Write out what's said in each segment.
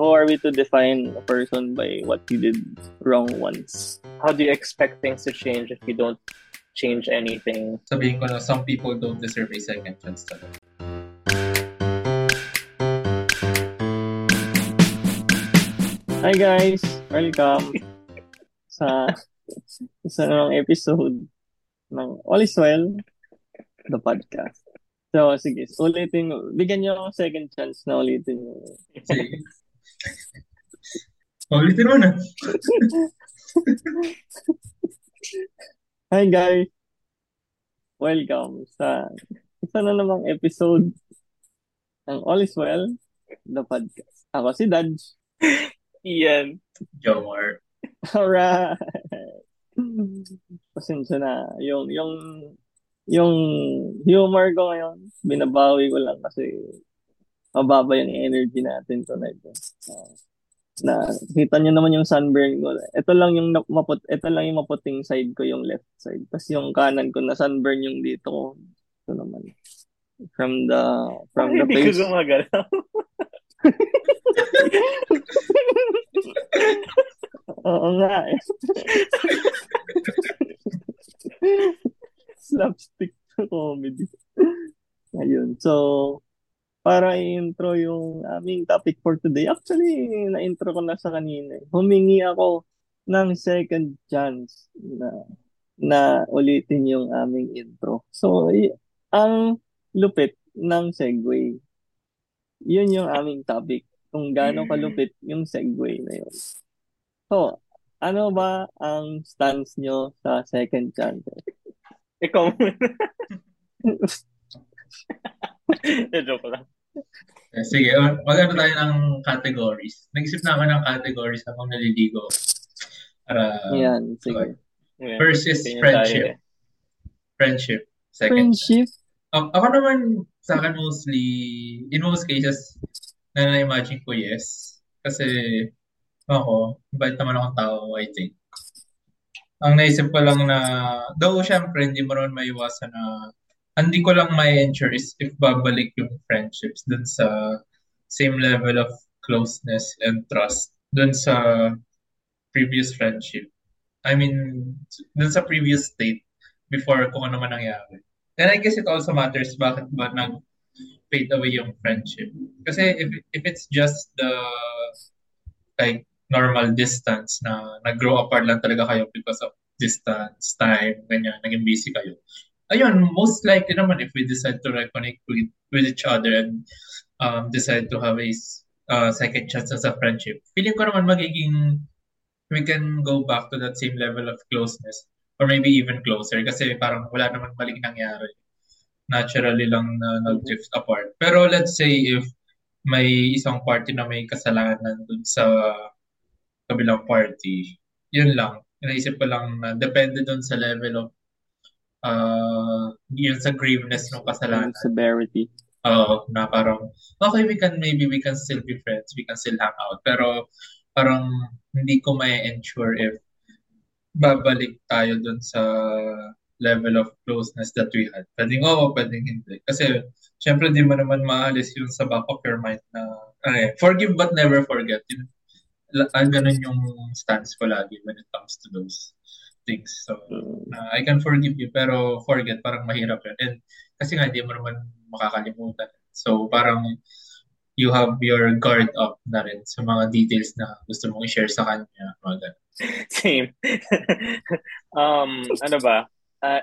How are we to define a person by what he did wrong once? How do you expect things to change if you don't change anything? Sabihin ko na, some people don't deserve a second chance talaga. Hi guys! Welcome sa isa ng episode ng All is Well, the podcast. So, sige, ulitin, bigyan niyo ako second chance na ulitin yung Sige. Ulitin mo na. Hi guys! Welcome sa isa na namang episode ng All is Well, the podcast. Ako si Dodge. Ian. Jomar. Alright! Pasensya na. Yung, yung, yung humor ko ngayon, binabawi ko lang kasi mababa yung energy natin tonight. Uh, na kita nyo naman yung sunburn ko. Ito lang yung maput ito lang yung maputing side ko yung left side. Tapos yung kanan ko na sunburn yung dito ko. Ito naman. From the from the Hindi face. ko gumagalaw. Oo nga eh. Slapstick comedy. Ayun. So, para i-intro yung aming topic for today. Actually, na-intro ko na sa kanina. eh. Humingi ako ng second chance na na ulitin yung aming intro. So, y- ang lupit ng segue. Yun yung aming topic. Kung gaano kalupit yung segue na yun. So, ano ba ang stance nyo sa second chance? Ikaw muna. Eh, Joke lang. Eh, Sige, mag- mag-ano tayo ng categories. Nag-isip na ako ng categories habang naliligo. Para, Yan, sige. Ayan. First is friendship. tayo eh. friendship. Second. Friendship? A- ako naman, sa akin mostly, in most cases, na na-imagine ko yes. Kasi, ako, bait naman akong tao, I think. Ang naisip ko lang na, though syempre, hindi mo naman maiwasan na, hindi ko lang may ensure is if babalik yung friendships dun sa same level of closeness and trust dun sa previous friendship. I mean, dun sa previous state before kung ano man nangyari. And I guess it also matters bakit ba nag-fade away yung friendship. Kasi if, if it's just the like normal distance na nag-grow apart lang talaga kayo because of distance, time, ganyan, naging busy kayo. Ayun, most likely naman if we decide to reconnect with, with each other and um, decide to have a uh, second chance as a friendship, feeling ko naman magiging we can go back to that same level of closeness or maybe even closer kasi parang wala naman maling nangyari. Naturally lang na nag-drift apart. Pero let's say if may isang party na may kasalanan dun sa kabilang party, yun lang. Naisip ko lang na depende dun sa level of uh, yun sa graveness ng kasalanan. Severity. Oo, na parang, okay, we can, maybe we can still be friends, we can still hang out. Pero, parang, hindi ko may ensure if babalik tayo dun sa level of closeness that we had. Pwedeng oo, pwedeng hindi. Kasi, syempre, di mo naman maalis yun sa back of your mind na, ano eh, forgive but never forget. Yun, ah, ganun yung stance ko lagi when it comes to those things. So, Mm. Uh, I can forgive you, pero forget, parang mahirap yun. And kasi nga, hindi mo naman makakalimutan. So, parang you have your guard up na rin sa mga details na gusto mong i-share sa kanya. Mga ganun. Same. um, ano ba? Uh,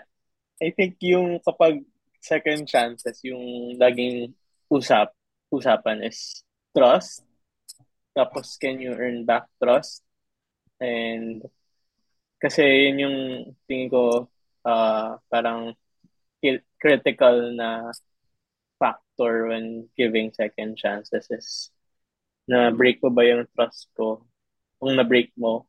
I think yung kapag second chances, yung laging usap, usapan is trust. Tapos, can you earn back trust? And kasi yun yung tingin ko uh, parang critical na factor when giving second chances is na break mo ba yung trust ko? Kung na-break mo,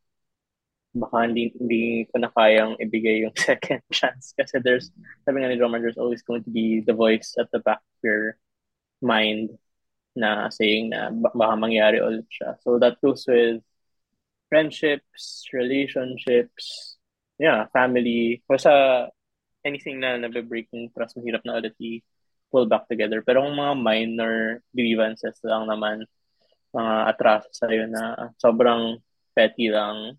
baka hindi, hindi ko na kayang ibigay yung second chance kasi there's, sabi nga ni Roman, there's always going to be the voice at the back of your mind na saying na ba- baka mangyari ulit siya. So that goes with friendships, relationships, yeah, family. Basta anything na nabe-break yung trust, mahirap na ulit i-pull back together. Pero kung mga minor grievances lang naman, mga atraso sa'yo na sobrang petty lang.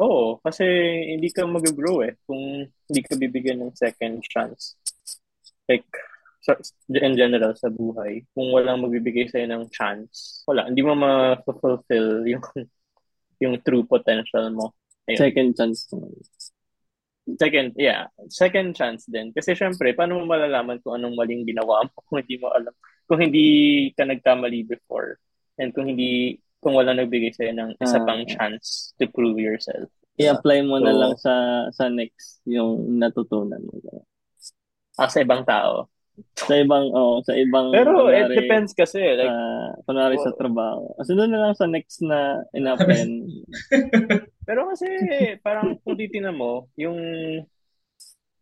Oo, kasi hindi ka mag-grow eh kung hindi ka bibigyan ng second chance. Like, in general sa buhay, kung walang magbibigay sa'yo ng chance, wala, hindi mo ma-fulfill yung, yung true potential mo. Ayun. Second chance. Second, yeah. Second chance din. Kasi syempre, paano mo malalaman kung anong maling ginawa mo kung hindi mo alam? Kung hindi ka nagkamali before and kung hindi, kung wala nagbigay sa'yo ng isa ah. pang chance to prove yourself. I-apply mo so, na lang sa sa next yung natutunan mo. Ah, sa ibang tao sa ibang oh sa ibang pero kunwari, it depends kasi like uh, kunwari oh. sa trabaho. Kasi doon na lang sa next na in pero kasi parang kung titingnan mo yung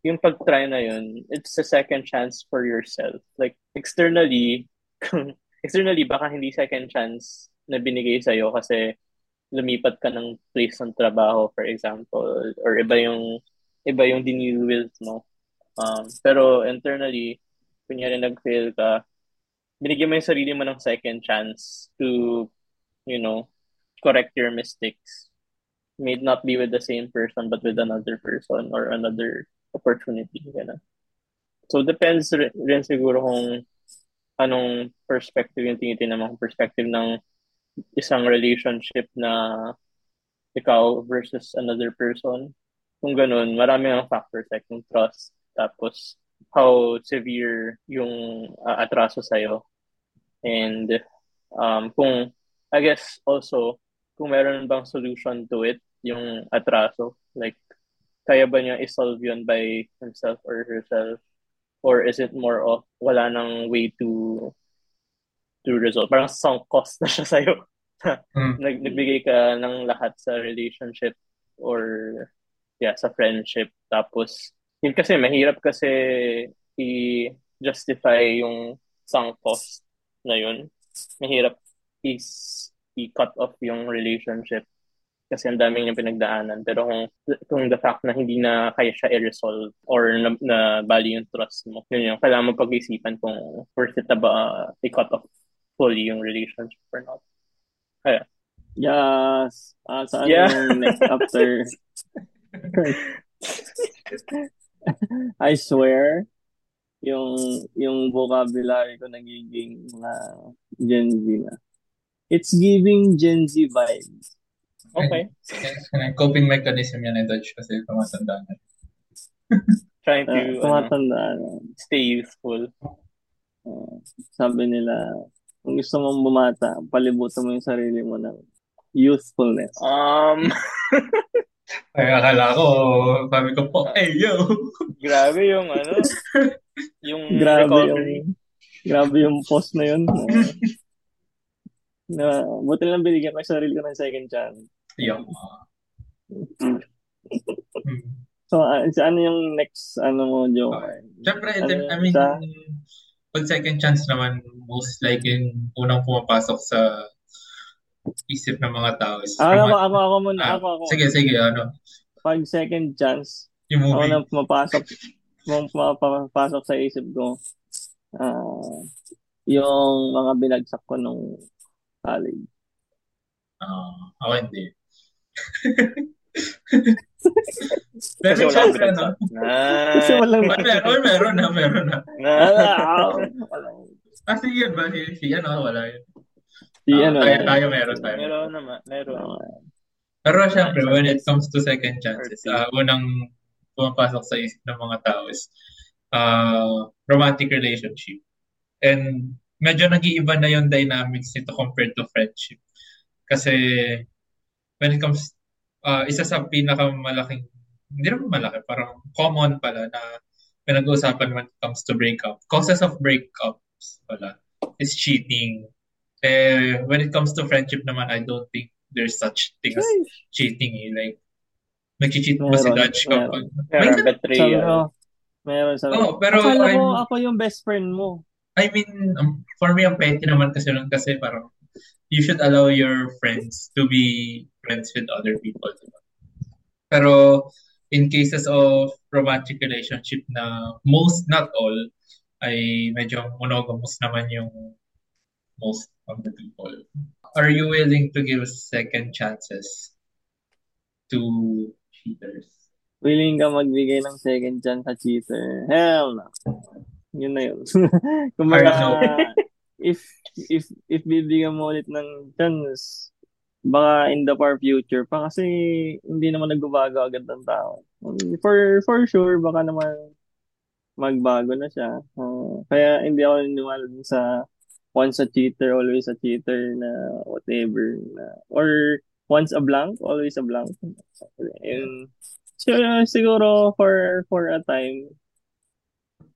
yung pag-try na yun it's a second chance for yourself. Like externally externally baka hindi second chance na binigay sa iyo kasi lumipat ka ng place ng trabaho for example or iba yung iba yung dinewills mo. Um, pero internally kunyari nag-fail ka, binigyan mo yung sarili mo ng second chance to, you know, correct your mistakes. May not be with the same person, but with another person or another opportunity. Ganun. So, depends rin, siguro kung anong perspective yung tinitin naman perspective ng isang relationship na ikaw versus another person. Kung ganun, marami ang factors like yung trust, tapos how severe yung uh, atraso sa'yo. And um, kung, I guess also, kung meron bang solution to it, yung atraso, like, kaya ba niya isolve yun by himself or herself? Or is it more of wala nang way to to resolve? Parang sunk cost na siya sa'yo. mm. Nag, nagbigay ka ng lahat sa relationship or yeah, sa friendship. Tapos, yun kasi, mahirap kasi i-justify yung sunk cost na yun. Mahirap is i-cut off yung relationship kasi ang daming yung pinagdaanan. Pero kung, kung the fact na hindi na kaya siya i-resolve or na, na bali yung trust mo, yun yung kailangan mo pag-isipan kung worth it na ba uh, i-cut off fully yung relationship or not. Kaya. Yes. Uh, saan yeah. yung next after? I swear, yung yung vocabulary ko nagiging mga uh, Gen Z na. It's giving Gen Z vibes. Okay. Coping mechanism yan ni Dutch kasi tumatanda na. Trying to uh, tumatanda ano, na. Stay youthful. Uh, sabi nila, kung gusto mong bumata, palibutan mo yung sarili mo ng youthfulness. Um, Ay, akala ko, sabi ko po, hey, yo! Grabe yung ano, yung grabe recovery. Yung, grabe yung post na yun. na, buti lang binigyan ko sa sarili ko ng second chance. Yeah. so, uh, ano yung next, ano mo, Joe? Uh, Siyempre, ano, I mean, sa... pag second chance naman, most likely, unang pumapasok sa isip ng mga tao is ah, ako, ako, ako muna, ah, ako, ako. Sige, sige, ano. Pag second chance, yung movie. ako na pumapasok, pumapasok sa isip ko, uh, yung mga binagsak ko nung college. Ah, uh, ako hindi. Pero Kasi chance na, no? Kasi walang... Or meron, or meron na, meron na. Ah, Kasi yun ba? Si, si ano, wala yun. Si uh, ano? Tayo, tayo meron tayo. Meron naman. Meron. Uh, Pero syempre, when it comes to second chances, uh, unang pumapasok sa isip ng mga tao is uh, romantic relationship. And medyo nag-iiba na yung dynamics nito compared to friendship. Kasi when it comes, uh, isa sa pinakamalaking, hindi naman malaki, parang common pala na pinag-uusapan when it comes to breakup. Causes of breakups pala is cheating, eh, when it comes to friendship naman, I don't think there's such thing as cheating eh. Like, nag-cheat ba si Dutch kapag... Meron, betrayal. Meron, sabi oh, pero Akala ko ako yung best friend mo. I mean, um, for me, ang petty naman kasi nun kasi parang you should allow your friends to be friends with other people. Diba? Pero in cases of romantic relationship na most, not all, ay medyo monogamous naman yung most from the people. Are you willing to give second chances to cheaters? Willing ka magbigay ng second chance sa cheater? Hell no. Yun na yun. Kumbaga, if if if bibigyan mo ulit ng chance, baka in the far future pa kasi hindi naman nagbabago agad ng tao. For for sure baka naman magbago na siya. Uh, kaya hindi ako naniniwala dun sa once a cheater, always a cheater na whatever. Na, or once a blank, always a blank. And, so, siguro for for a time,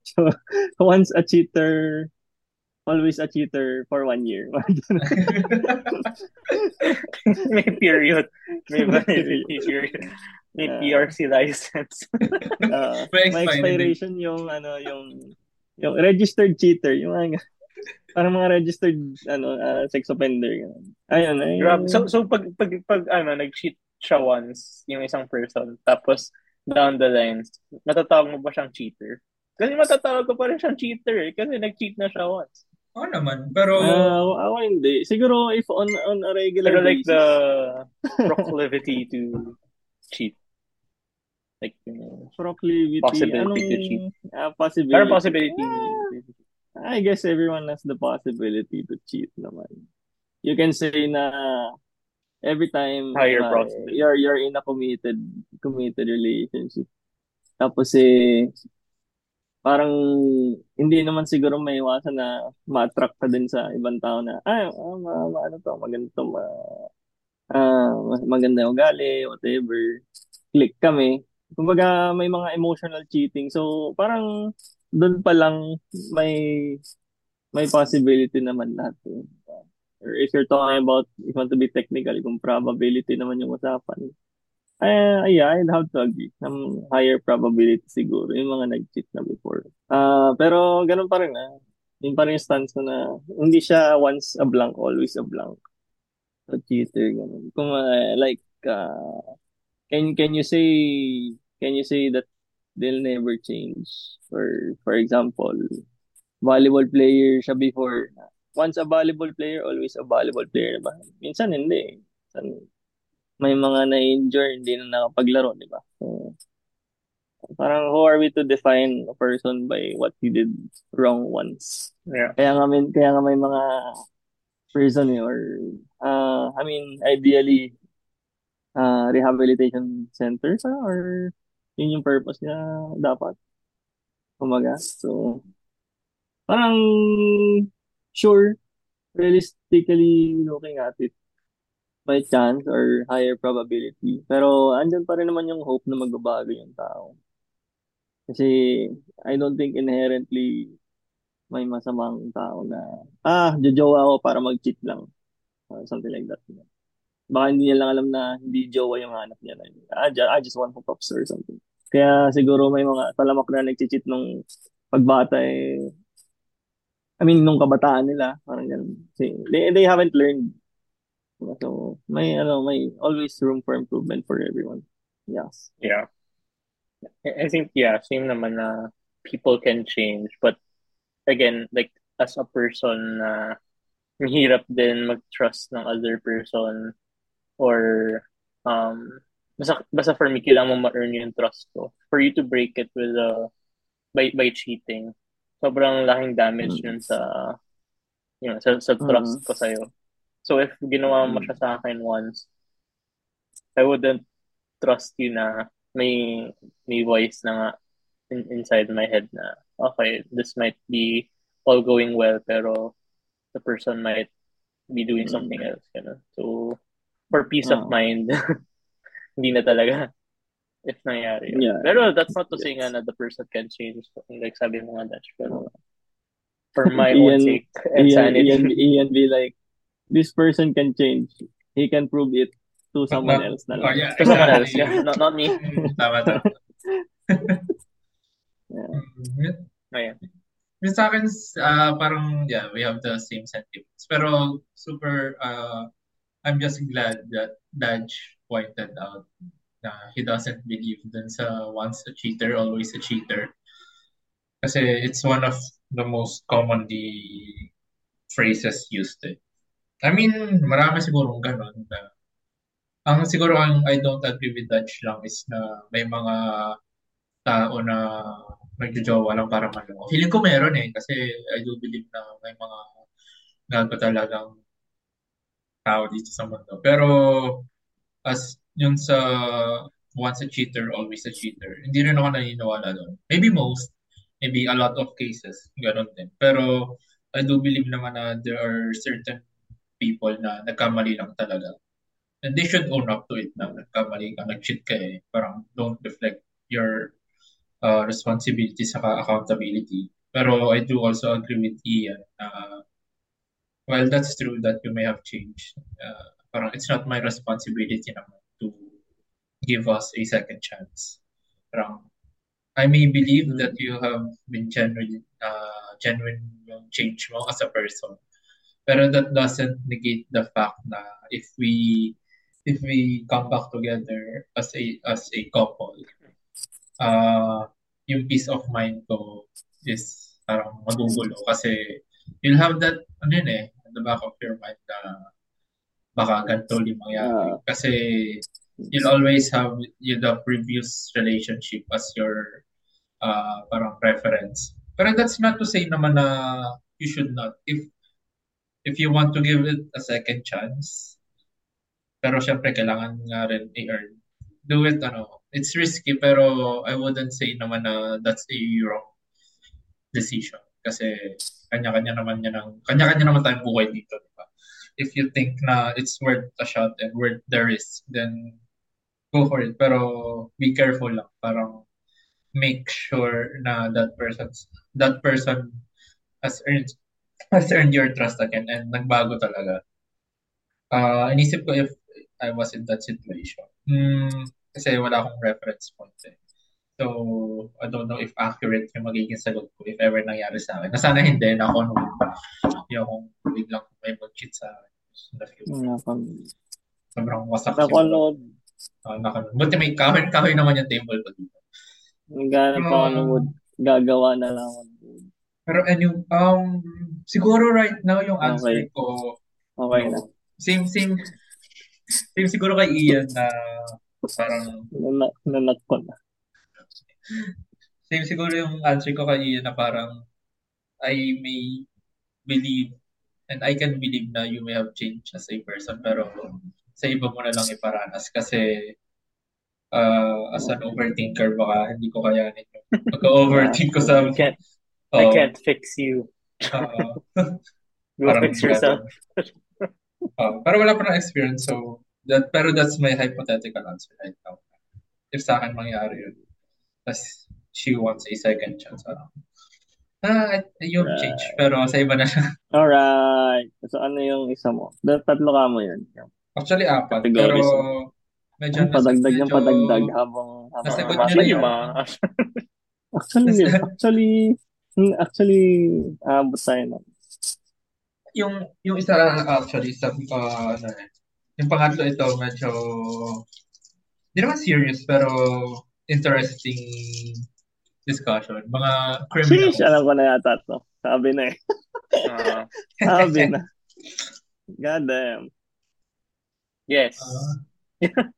So, once a cheater, always a cheater for one year. may period. May validity period. May uh, PRC license. uh, may expiration yung ano yung yung registered cheater, yung mga parang mga registered ano uh, sex offender. Ayun, ayun. Grabe. So so pag pag pag ano nag-cheat siya once yung isang person tapos down the line matatawag mo ba siyang cheater? Kasi matatawag ko pa rin siyang cheater eh. Kasi nag-cheat na siya once. Oo naman. Pero... Uh, ako hindi. Siguro if on on a regular Pero like basis. the proclivity to cheat. Like, you know, proclivity. Possibility anong, to cheat. Uh, possibility. Pero possibility. I guess everyone has the possibility to cheat naman. You can say na every time Higher uh, you're you're in a committed committed relationship. Tapos eh parang hindi naman siguro may iwasan na ma-attract ka din sa ibang tao na ay ah, ma, ma, ano to maganda to ma, ah, maganda yung ugali whatever click kami kumbaga may mga emotional cheating so parang doon pa lang may may possibility naman lahat or if you're talking about if you want to be technical kung probability naman yung usapan Uh, yeah, I'd have to agree. Some higher probability siguro yung mga nag-cheat na before. Uh, pero ganun pa rin ah. Yung pa rin stance ko na hindi siya once a blank, always a blank. A cheater, ganun. Kung uh, like, uh, can, can you say, can you say that they'll never change? For, for example, volleyball player siya before. Once a volleyball player, always a volleyball player ba? Minsan hindi. Minsan, may mga na-injure, hindi na nakapaglaro, di ba? So, parang who are we to define a person by what he did wrong once? Yeah. Kaya nga, may, kaya nga may mga person eh, or, uh, I mean, ideally, uh, rehabilitation center or yun yung purpose niya dapat. Kumaga. So, parang sure, realistically looking at it, may chance or higher probability. Pero andyan pa rin naman yung hope na magbabago yung tao. Kasi I don't think inherently may masamang tao na, ah, jojowa ako para mag-cheat lang. Uh, something like that. Baka hindi niya lang alam na hindi jowa yung hanap niya. Na, ah, I just want hookups or something. Kaya siguro may mga talamak na nag-cheat nung pagbata eh. I mean, nung kabataan nila. Parang ganun. They, they haven't learned So may ano may always room for improvement for everyone. Yes. Yeah. I think yeah, same naman na people can change but again like as a person na uh, mahirap din mag-trust ng other person or um basta, basta for me kailangan mo ma-earn yung trust ko. For you to break it with uh, by by cheating. Sobrang laking damage mm-hmm. yun sa you know, sa, sa trust mm-hmm. ko sa'yo. So if ginawa mo siya sa akin once, I wouldn't trust you na may may voice na nga in, inside my head na okay, this might be all going well pero the person might be doing something mm. else. Ganun. So for peace oh. of mind, hindi na talaga if nangyari. Yeah. Pero that's not to say nga na the person can change. Like sabi mo nga, Dash. Pero for my Ian, own sake and Ian, sanity. Ian, Ian be like, this person can change. He can prove it to someone not, else na lang. Oh, yeah, to someone else, yeah. Not, not me. tama, tama. yeah. Ayan. Yung sa akin, uh, parang, yeah, we have the same sentiments. Pero, super, uh, I'm just glad that Daj pointed out na he doesn't believe dun sa once a cheater, always a cheater. Kasi it's one of the most commonly phrases used eh. I mean, marami siguro ganun na ang siguro ang I don't agree with Dutch lang is na may mga tao na nagjojowa lang para maloko. Feeling ko meron eh kasi I do believe na may mga gago talagang tao dito sa mundo. Pero as yun sa once a cheater, always a cheater, hindi rin ako naniniwala doon. Maybe most, maybe a lot of cases, ganun din. Pero I do believe naman na there are certain people na nagkamali lang talaga. And they should own up to it na nagkamali ka, nag-cheat ka eh. Parang don't reflect your uh, responsibility sa accountability. Pero I do also agree with Ian uh, well, that's true that you may have changed. Uh, parang it's not my responsibility naman to give us a second chance. Parang I may believe that you have been genuine, uh, genuine yung change mo as a person. Pero that doesn't negate the fact na if we if we come back together as a as a couple, uh, yung peace of mind ko is parang magugulo kasi you'll have that ano yun eh, the back of your mind na baka ganito yung mangyari. Uh, kasi you'll always have you the previous relationship as your uh, parang preference. Pero that's not to say naman na you should not. If if you want to give it a second chance, pero syempre, kailangan nga rin i-earn. Do it, ano, it's risky, pero I wouldn't say naman na that's a wrong decision. Kasi kanya-kanya naman yan ang, kanya-kanya naman tayong buhay dito, di ba? If you think na it's worth a shot and worth the risk, then go for it. Pero be careful lang. Parang make sure na that person's, that person has earned, has earned your trust again and nagbago talaga. Uh, inisip ko if I was in that situation. Mm, kasi wala akong reference point eh. So, I don't know if accurate yung magiging sagot ko if ever nangyari sa akin. Na sana hindi, na ako nung yung biglang may mag-cheat sa akin. Sobrang wasak. Nakanood. Uh, nakanood. Buti may kahoy, kahoy naman yung table ko dito. Gano'n pa ako um, gagawa na lang ako. Pero anyway, um, siguro right now yung answer okay. ko, okay no, na. Same, same, yung siguro kay Ian na parang... Nanat ko na. Same siguro yung answer ko kay Ian na parang I may believe and I can believe na you may have changed as a person pero sa iba mo na lang iparanas kasi uh, as an overthinker baka hindi ko kayanin yung pagka-overthink ko sa... I can't, uh, I can't fix you. Uh, Go fix yourself. Uh, pero wala pa na experience, so that, pero that's my hypothetical answer right now. If sa akin mangyari yun, tas she wants a second chance. Uh, ah, yung right. change, pero sa iba na siya. Alright. So ano yung isa mo? Tatlo ka mo yun. Actually, apat. Pero medyo padagdag ng padagdag habang habang nasagot niyo rin yung actually actually actually abot uh, tayo na yung yung isa actually sa uh, ano yung pangatlo ito medyo hindi naman serious pero interesting discussion. Mga criminals. Sheesh, alam ko na yata to. Sabi na eh. uh, Sabi na. God damn. Yes. Uh,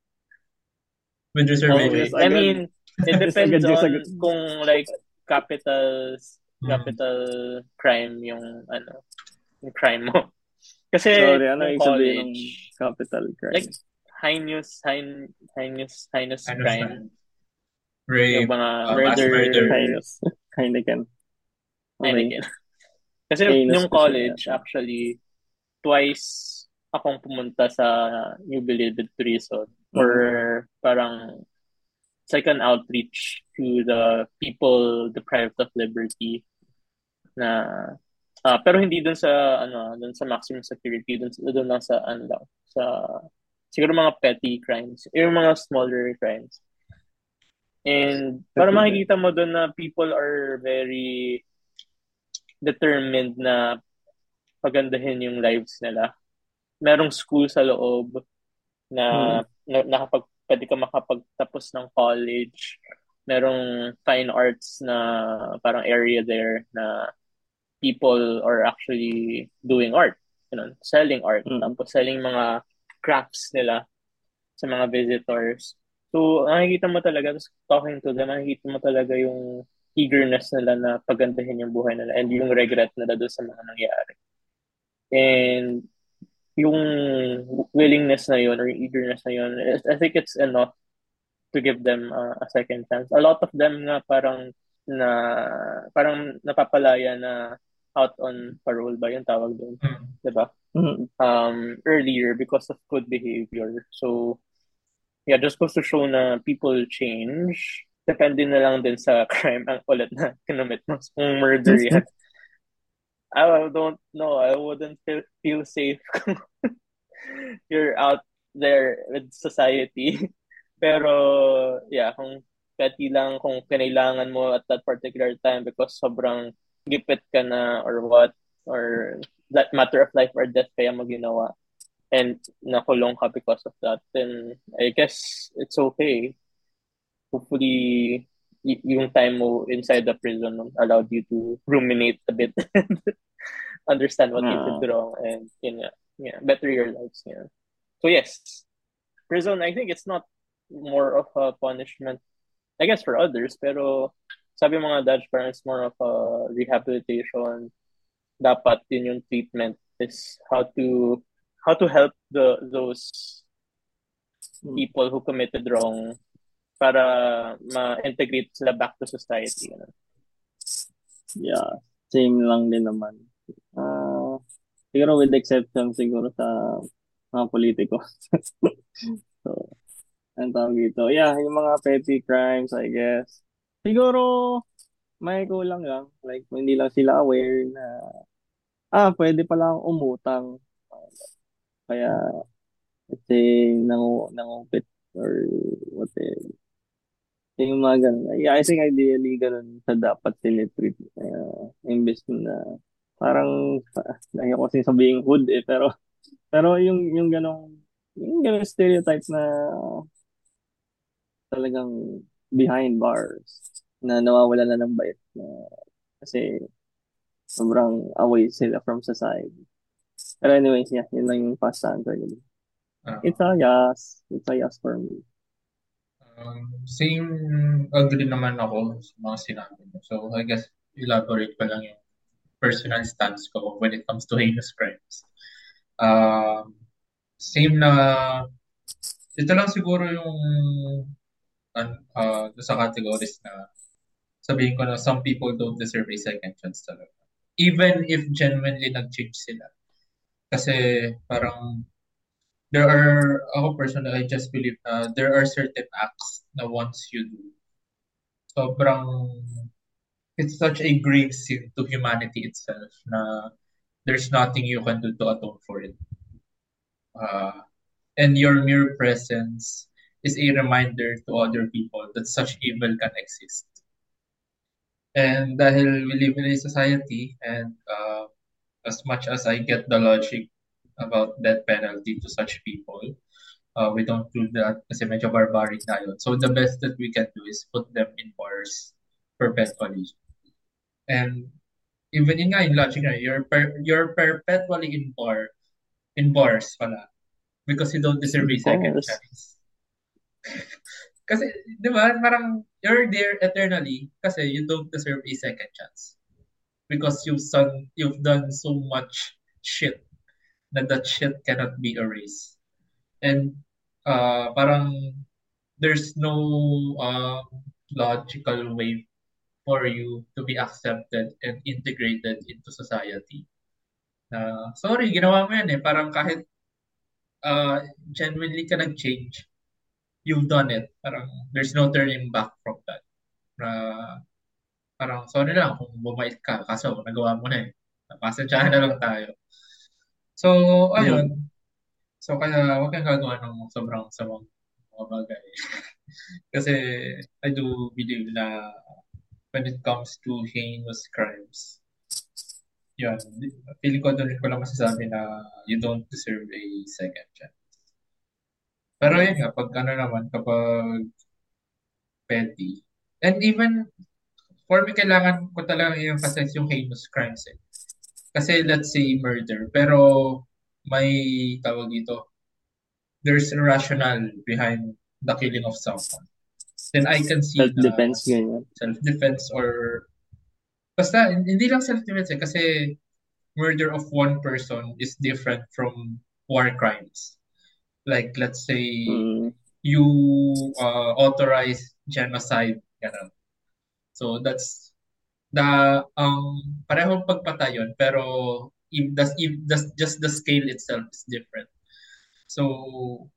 with reservation. I mean, it depends on kung like capital capital hmm. crime yung ano yung crime mo. Kasi Sorry, ano yung college, ng capital crime? Like, heinous, hein, heinous, heinous, heinous crime. crime. Rape, yung mga uh, murder, murder. Heinous. Heineken. Okay. Heineken. Kasi heinous nung college, actually, twice akong pumunta sa New Bilibid prison mm-hmm. or parang it's like an outreach to the people deprived of liberty na Uh, pero hindi dun sa ano, dun sa maximum security, dun, dun lang sa ano lang, sa siguro mga petty crimes, yung mga smaller crimes. And para makikita mo doon na people are very determined na pagandahin yung lives nila. Merong school sa loob na, hmm. na nakapag pwede ka makapagtapos ng college. Merong fine arts na parang area there na people are actually doing art. you know, selling art, Mm. tapos selling mga crafts nila sa mga visitors. So, nakikita mo talaga, just talking to them, nakikita mo talaga yung eagerness nila na pagandahin yung buhay nila and yung regret nila doon sa mga nangyari. And yung willingness na yun or eagerness na yun, I think it's enough to give them uh, a second chance. A lot of them nga parang na parang napapalaya na out on parole ba yung tawag doon, Mm. 'di ba? Mm. Um earlier because of good behavior. So yeah, just goes to show na people change. Depende na lang din sa crime ang ulit na kinumit mo. Kung murder yan. I don't know. I wouldn't feel, feel safe kung you're out there with society. Pero, yeah, kung petty lang, kung kinailangan mo at that particular time because sobrang gipit ka na or what, or that matter of life or death kaya mo ginawa and nakulong ka because of that, then I guess it's okay. Hopefully, y- yung time mo inside the prison allowed you to ruminate a bit and understand what you Ah. did wrong and you know, yeah, better your lives. Yeah. So yes, prison. I think it's not more of a punishment. I guess for others, pero sabi mga Dutch parents more of a rehabilitation. Dapat yun yung treatment is how to how to help the those people who committed wrong para ma-integrate sila back to society. You know? Yeah, same lang din naman. Ah, siguro with exception siguro sa mga politiko. so, ang tawag dito. Yeah, yung mga petty crimes, I guess. Siguro, may kulang lang. Like, hindi lang sila aware na, ah, pwede pala akong umutang. Kaya, let's say, nangu nangupit or whatever. Yung mga ganun. Yeah, I think ideally ganun sa dapat sinitreat. Kaya, imbes na parang, ayoko kasi sabihin hood eh, pero, pero yung, yung ganong, yung ganong stereotype na talagang behind bars na nawawala na ng bait na kasi sobrang away sila from society. Pero anyways, yeah, yun lang yung fast answer ko. Ah. It's a yes. It's a yes for me. Um, same agree naman ako sa mga sinabi mo. So, I guess, elaborate ko lang yung personal stance ko when it comes to heinous crimes. Um, same na, ito lang siguro yung uh, sa categories na sabihin ko na some people don't deserve a second chance talaga. Even if genuinely nag-change sila. Kasi parang there are, ako personally, I just believe na there are certain acts na once you do, sobrang, it's such a grave sin to humanity itself na there's nothing you can do to atone for it. Uh, and your mere presence is a reminder to other people that such evil can exist. And dahil we live in a society and uh, as much as I get the logic about death penalty to such people, uh, we don't do that kasi medyo barbaric na yun. So the best that we can do is put them in bars perpetually. And even in nga yung logic na, you're, per, you're perpetually in bar, in bars pala. Because you don't deserve a second chance. kasi, di ba, parang you're there eternally kasi you don't deserve a second chance. Because you've done, you've done so much shit that that shit cannot be erased. And uh, parang there's no uh, logical way for you to be accepted and integrated into society. Na, sorry, ginawa mo yan eh. Parang kahit uh, genuinely ka nag-change, you've done it. Parang there's no turning back from that. Na, parang sorry lang kung bumait ka, kaso nagawa mo na eh. Pasensyahan na lang tayo. So, ayun. So, kaya huwag kang gagawa ng sobrang samang mga bagay. Kasi I do believe na when it comes to heinous crimes, yun, feeling ko doon ko lang masasabi na you don't deserve a second chance. Pero yun nga, pag ano naman, kapag petty, and even, for me, kailangan ko talaga i-emphasize yung heinous crimes eh. Kasi let's say murder, pero may tawag dito, there's a rationale behind the killing of someone. Then I can see Self-defense, na ganyan. self-defense or basta hindi lang self-defense eh, kasi murder of one person is different from war crimes. Like let's say Mm. you uh, authorize genocide, ganun. So that's the um parehong pagpatay yun, pero if the, if the, just the scale itself is different. So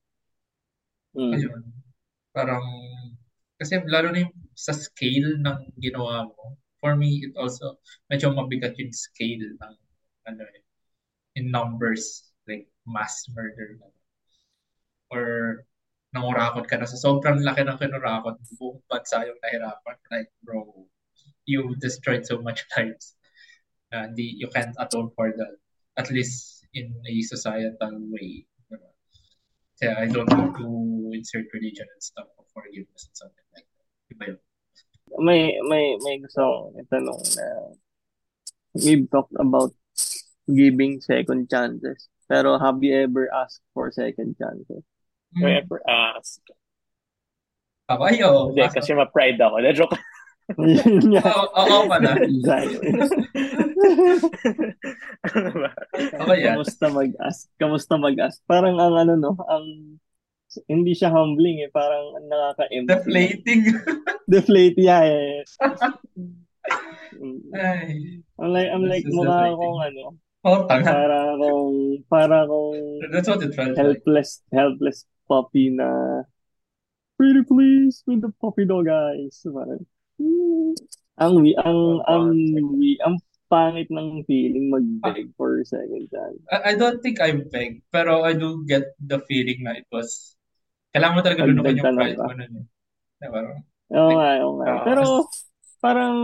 Mm. ayun, parang kasi lalo na yung sa scale ng ginawa mo, for me it also medyo mabigat yung scale ng ano eh, in numbers like mass murder or nangurakot ka na sa sobrang laki ng kinurakot buong bansa yung nahirapan like bro you destroyed so much lives uh, the, you can't atone for that at least in a societal way diba? Kaya I don't want to insert religion and stuff of forgiveness and something like that iba yun May, may, may gusto itanong na we've talked about giving second chances. Pero have you ever asked for second chances? You Hmm. ever asked? Ako, ayo. Hindi, kasi ma-pride ako. Na joke. Oo, oo pala. Exactly. ano ba? Ako yan. Kamusta mag-ask? Kamusta mag-ask? Parang ang ano no, ang hindi siya humbling eh, parang ang nakaka-empty. Deflating. Deflate, yeah. yeah. Ay. I'm like, I'm like, mukha deflating. akong ano, Oh, tanga. para akong, para akong That's what it felt like. helpless, helpless puppy na, pretty please with the puppy dog guys. Parang, hmm. ang, wi- ang, ang, wi- ang pangit ng feeling mag-beg for a second chance. I, I don't think I begged, pero I do get the feeling na it was, kailangan mo talaga lunukin yung pride mo nun. Diba? Oo nga, oo nga. Ah. Pero, parang,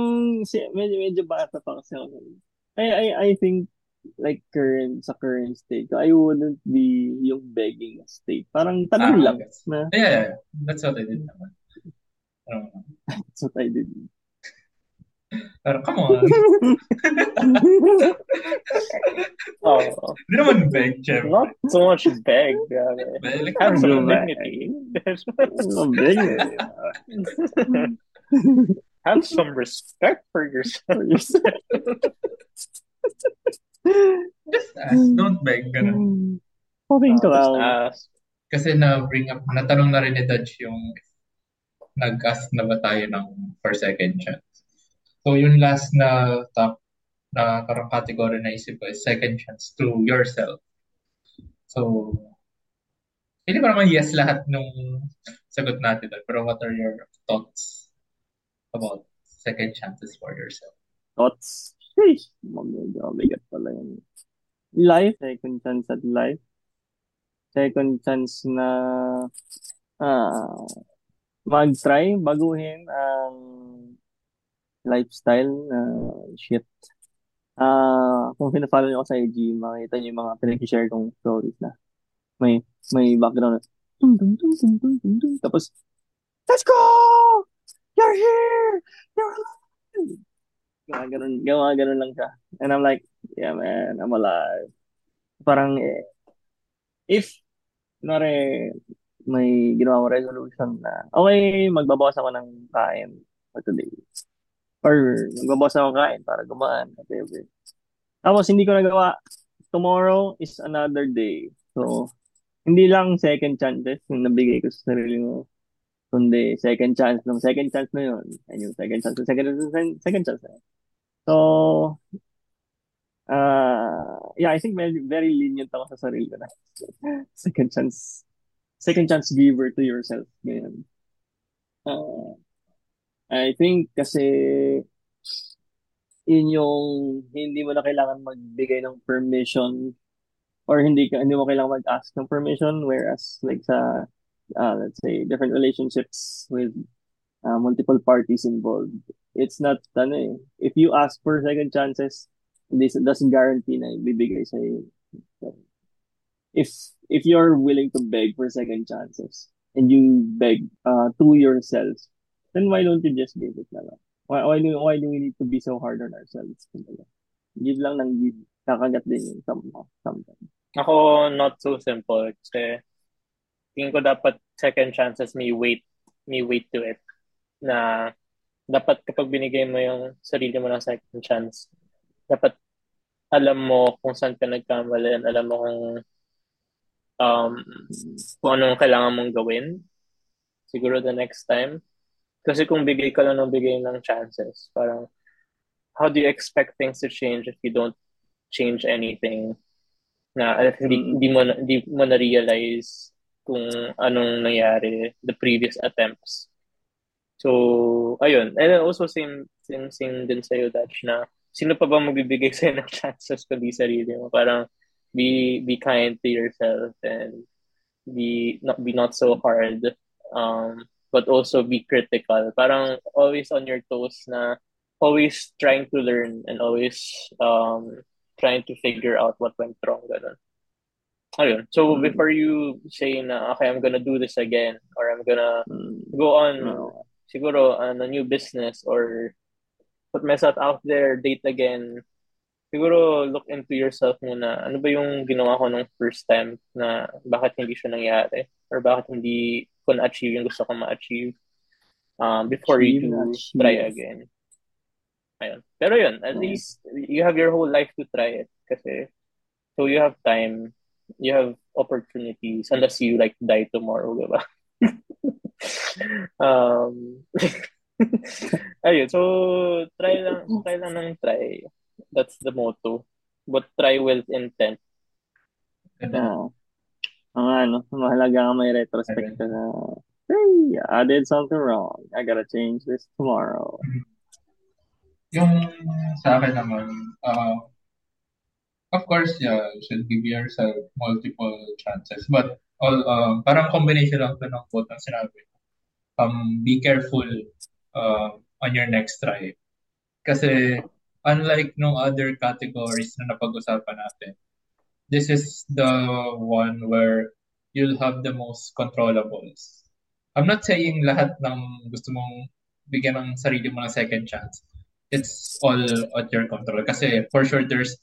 si, medyo, medyo bata pa kasi ako. I, I, I think, like, current, sa current state, I wouldn't be yung begging state. Parang tanong Ah, lang na, Yeah. That's what I did naman. That's what I did. parang, come on. Oh, Hindi naman beg, syempre. not so much beg. Grabe. Like, Have some dignity. Beg eh. Have some respect for yourself. Just ask, don't beg. Ganun. Okay, Just clown. ask. Kasi na-bring up, natanong na rin ni Dodge yung nag-ask na ba tayo ng for second chance. So yung last na top na parang category na isip ko is second chance to yourself. So, hindi pa naman yes lahat nung sagot natin doon. Pero what are your thoughts about second chances for yourself? Thoughts? Sheesh. Medyo mabigat pala yun. Life, second chance at life. Second chance na ah, mag-try, baguhin ang lifestyle na shit. Ah, kung pinafollow niyo ako sa IG, makita niyo yung mga pinag-share kong stories na may may background na tung, tung, tung, tung, tung, tung, tung. tapos let's go! You're here! You're alive! Gawa ganun, gawa ganun lang siya. And I'm like, yeah man, I'm alive. Parang eh, if kunwari may ginawa ko resolution na okay, magbabawas ako ng kain for today. Or magbabawas ako ng kain para gumaan. Whatever. Tapos hindi ko nagawa. Tomorrow is another day. So, hindi lang second chances yung nabigay ko sa sarili mo. Kundi second chance ng second chance na yun. And yung second chance, second chance, second chance na yun. So, uh, yeah, I think very, very lenient ako sa sarili ko na. second chance. Second chance giver to yourself. Ganyan. Uh, I think kasi yun yung hindi mo na kailangan magbigay ng permission or hindi ka hindi mo kailangan mag-ask ng permission whereas like sa uh, let's say different relationships with uh, multiple parties involved it's not ano eh if you ask for second chances this doesn't guarantee na ibibigay sa if if you're willing to beg for second chances and you beg uh, to yourself then why don't you just give it na lang why, why do why do we need to be so hard on ourselves give lang ng give kakagat din yun somehow, sometimes. Ako, not so simple. Kasi, tingin ko dapat second chances may weight, may weight to it. Na, dapat kapag binigay mo yung sarili mo ng second chance, dapat alam mo kung saan ka nagkamali, alam mo kung um, kung anong kailangan mong gawin. Siguro the next time. Kasi kung bigay ka lang ng bigay ng chances, parang how do you expect things to change if you don't change anything? Na at hindi, Mm. hindi mo hindi mo na realize kung anong nangyari the previous attempts. So, ayun. And also same same same din sa'yo, Dutch, na sino pa ba magbibigay sa'yo ng chances kundi sarili mo? Parang be be kind to yourself and be not be not so hard um but also be critical parang always on your toes na always trying to learn and always um trying to figure out what went wrong ganun ayun so Mm. before you say na okay I'm gonna do this again or I'm gonna Mm. go on. Siguro on a new business or put myself out there date again siguro look into yourself muna. Ano ba yung ginawa ko nung first time na bakit hindi siya nangyari? Or bakit hindi ko na-achieve yung gusto ko ma-achieve um, before you Achieve, do achieve. try again. Ayun. Pero yun, at Yeah. least you have your whole life to try it. Kasi, so you have time, you have opportunities, unless you like die tomorrow, diba? um, ayun, so try lang, try lang ng try. That's the motto. But try with intent. Oo. Ang ano, mahalaga nga may retrospect ka na, hey, I did something wrong. I gotta change this tomorrow. Yung sa akin naman, uh, of course, yeah, you should give yourself multiple chances. But all, um, parang combination lang to ng quote ng sinabi. Um, be careful uh, on your next try. Kasi unlike nung other categories na napag-usapan natin, this is the one where you'll have the most controllables. I'm not saying lahat ng gusto mong bigyan ng sarili mo ng second chance. It's all at your control. Kasi for sure there's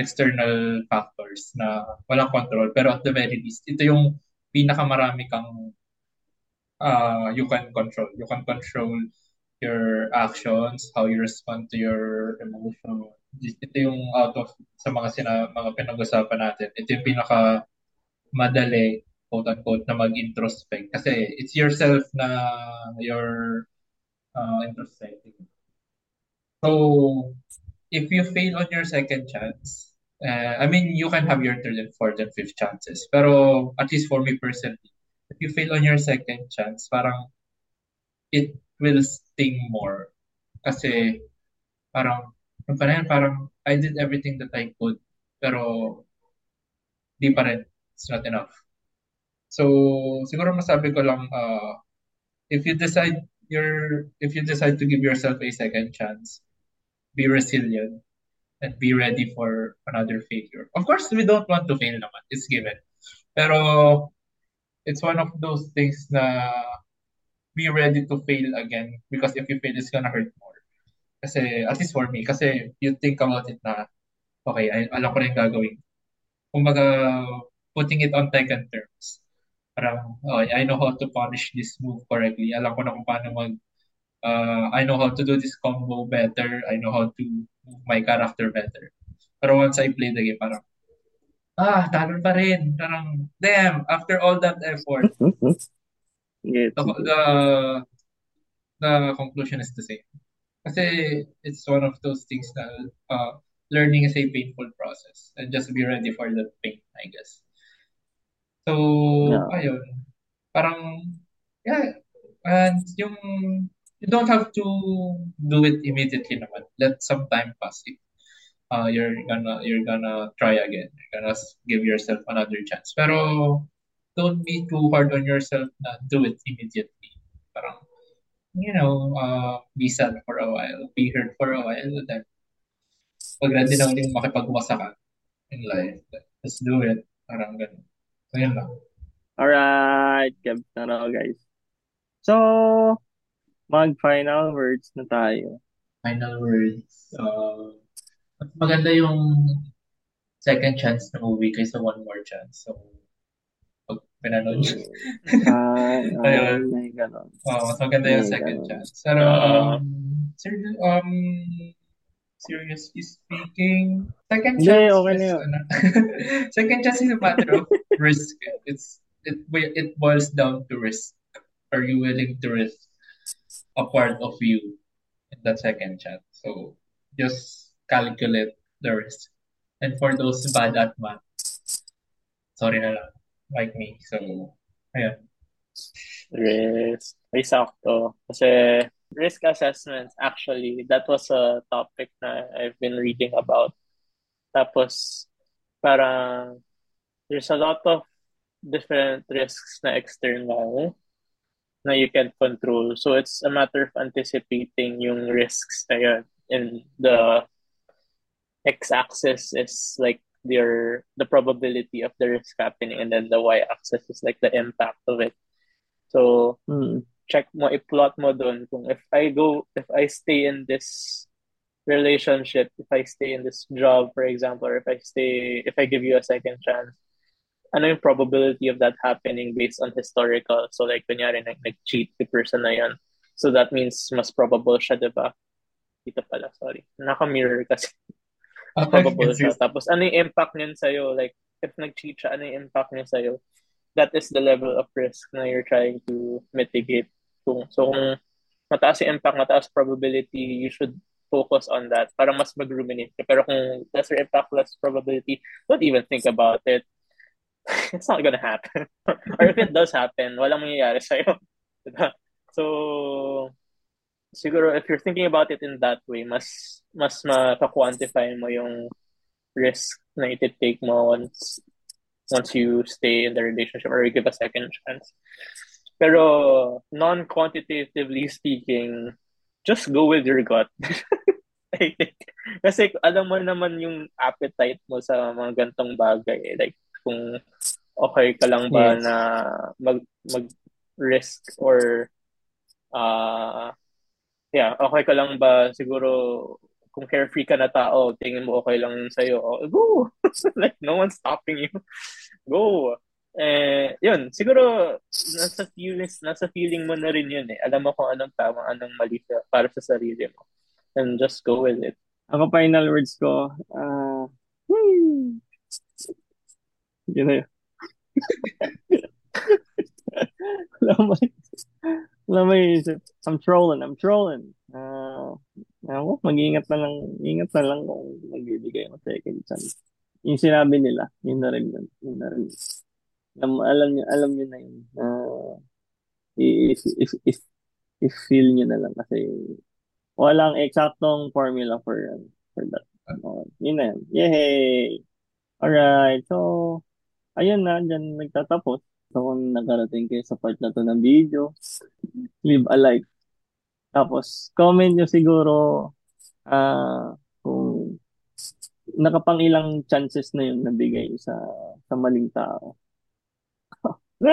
external factors na walang control. Pero at the very least, ito yung pinakamarami kang uh, you can control. You can control your actions, how you respond to your emotion. Ito yung out of sa mga sina, mga pinag-usapan natin. Ito yung pinaka madali quote unquote na mag-introspect kasi it's yourself na your uh, introspecting. So if you fail on your second chance, uh, I mean you can have your third and fourth and fifth chances. Pero at least for me personally, if you fail on your second chance, parang it will sting more. Kasi parang, yung pa rin, parang I did everything that I could, pero di pa rin. It's not enough. So, siguro masabi ko lang, uh, if you decide your, if you decide to give yourself a second chance, be resilient and be ready for another failure. Of course, we don't want to fail naman. It's given. Pero, it's one of those things na be ready to fail again because if you fail, it's gonna hurt more. Kasi, at least for me, kasi you think about it na, okay, ay, alam ko na yung gagawin. Kumbaga, putting it on Tekken terms. Parang, oh, I know how to punish this move correctly. Alam ko na kung paano mag, uh, I know how to do this combo better. I know how to move my character better. Pero once I play the game, parang, ah, talon pa rin. Parang, damn, after all that effort, Get the, the, the conclusion is the same. Kasi it's one of those things na uh, learning is a painful process and just be ready for that pain, I guess. So, Yeah. ayun. Parang, yeah, and yung, you don't have to do it immediately naman. Let some time pass. Uh, you're gonna, you're gonna try again. You're gonna give yourself another chance. Pero, don't be too hard on yourself na do it immediately. Parang, you know, uh, be sad for a while, be hurt for a while, and then pag ready na ulit makipagwasa ka in life, let's do it. Parang ganun. So, yun lang. Alright, gabs na guys. So, mag-final words na tayo. Final words. Uh, mas maganda yung second chance na movie kaysa one more chance. So, pag pinanood. Ah, ah, Ayun. may ganon. Oh, mas maganda yung May second ganon. chance. Pero, Ah. um, ser- um, seriously speaking, second chance okay na is, ano, second chance is a matter of risk. It's, it, it boils down to risk. Are you willing to risk a part of you in that second chat. So, just calculate the risk. And for those bad at math, sorry na lang, like me. So, ayun. Risk. Sakto. Kasi risk assessments, actually, that was a topic na I've been reading about. Tapos, parang, there's a lot of different risks na external na you can't control. So, it's a matter of anticipating yung risks na yun. And the x-axis is like your the probability of the risk happening and then the y-axis is like the impact of it. So, Hmm. check mo, i-plot mo dun kung if I go, if I stay in this relationship, if I stay in this job, for example, or if I stay, if I give you a second chance, ano yung probability of that happening based on historical? So like, kunyari, nag- nag-cheat the person na yun. So that means mas probable siya, di ba? Dito pala, sorry. Naka-mirror kasi. probable siya. Tapos ano yung impact niyan sa'yo? Like, if nag-cheat siya, ano yung impact niya sa'yo? That is the level of risk na you're trying to mitigate. Kung, so kung mataas yung impact, mataas probability, you should focus on that para mas mag-ruminate ka. Pero kung lesser impact, less probability, don't even think about it. It's not gonna happen. or if it does happen, walang mangyayari sa'yo. Diba? So, siguro if you're thinking about it in that way, mas mas maka-quantify mo yung risk na iti-take mo once once you stay in the relationship or you give a second chance. Pero non-quantitatively speaking, just go with your gut. I think. Kasi alam mo naman yung appetite mo sa mga gantong bagay. eh. Like, kung okay ka lang ba Yes. na mag, mag-risk or uh, yeah, okay ka lang ba siguro kung carefree ka na tao, tingin mo okay lang sa'yo, oh, go! like, no one's stopping you. Go! Eh, yun, siguro nasa feelings, nasa feeling mo na rin yun eh. Alam mo kung anong tama, anong mali sa, para sa sarili mo. And just go with it. Ako final words ko, ah, hmm. Yun na yun. Wala may, wala may isip. I'm trolling, I'm trolling. Ah, ako, mag-iingat na lang, ingat na lang kung magbibigay ng second chance. Yung sinabi nila, yun na rin yun. Yun na rin. Alam, alam nyo, alam nyo na yun. Ah, if, if, if, if feel nyo na lang kasi walang eksaktong formula for for that. Ano, yun na yun. Yay! Alright, so, ayun na, dyan nagtatapos. So, kung nakarating kayo sa part na to ng video, leave a like. Tapos, comment nyo siguro ah kung nakapang ilang chances na yung nabigay sa sa maling tao.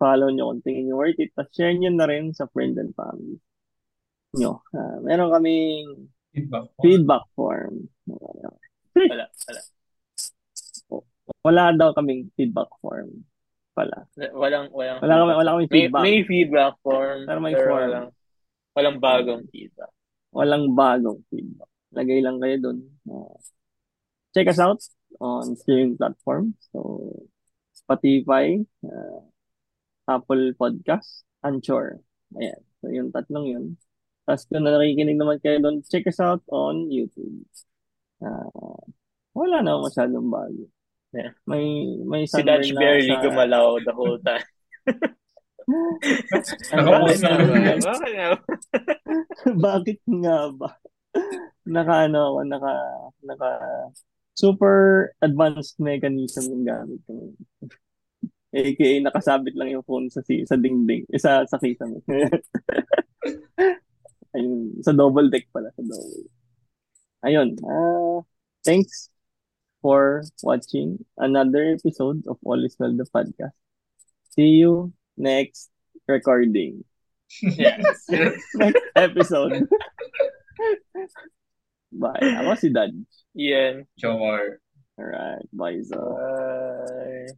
Follow nyo kung tingin nyo worth it. Tapos share nyo na rin sa friend and family nyo. Ah, meron kaming Feedback. feedback form. Wala, wala. Wala daw kaming feedback form pala. Walang, walang, Wala kami, wala kaming may, feedback. may feedback form, Pero may pero form. walang, walang bagong feedback. Walang bagong feedback. Lagay lang kayo dun. Uh, check us out on streaming platforms. So, Spotify, uh, Apple Podcast, Anchor. Ayan. So, yung tatlong yun. Tapos kung nakikinig naman kayo doon, check us out on YouTube. Uh, wala na masyadong bago. Yeah. May may Si Dutch na barely sa- gumalaw the whole time. Nakapause na Bakit nga- Bakit nga? Bakit nga ba? Naka ano ako, naka naka super advanced mechanism yung gamit ko. AKA nakasabit lang yung phone sa si sa dingding, eh, sa sa kisame. Ayun, sa double deck pala, sa double. Ayun, ah thanks for watching another episode of All is Well the podcast. See you next recording. Yes. Next episode. Bye. Ako si Dad. Ian. Jomar. Alright, bye, Zo. Bye.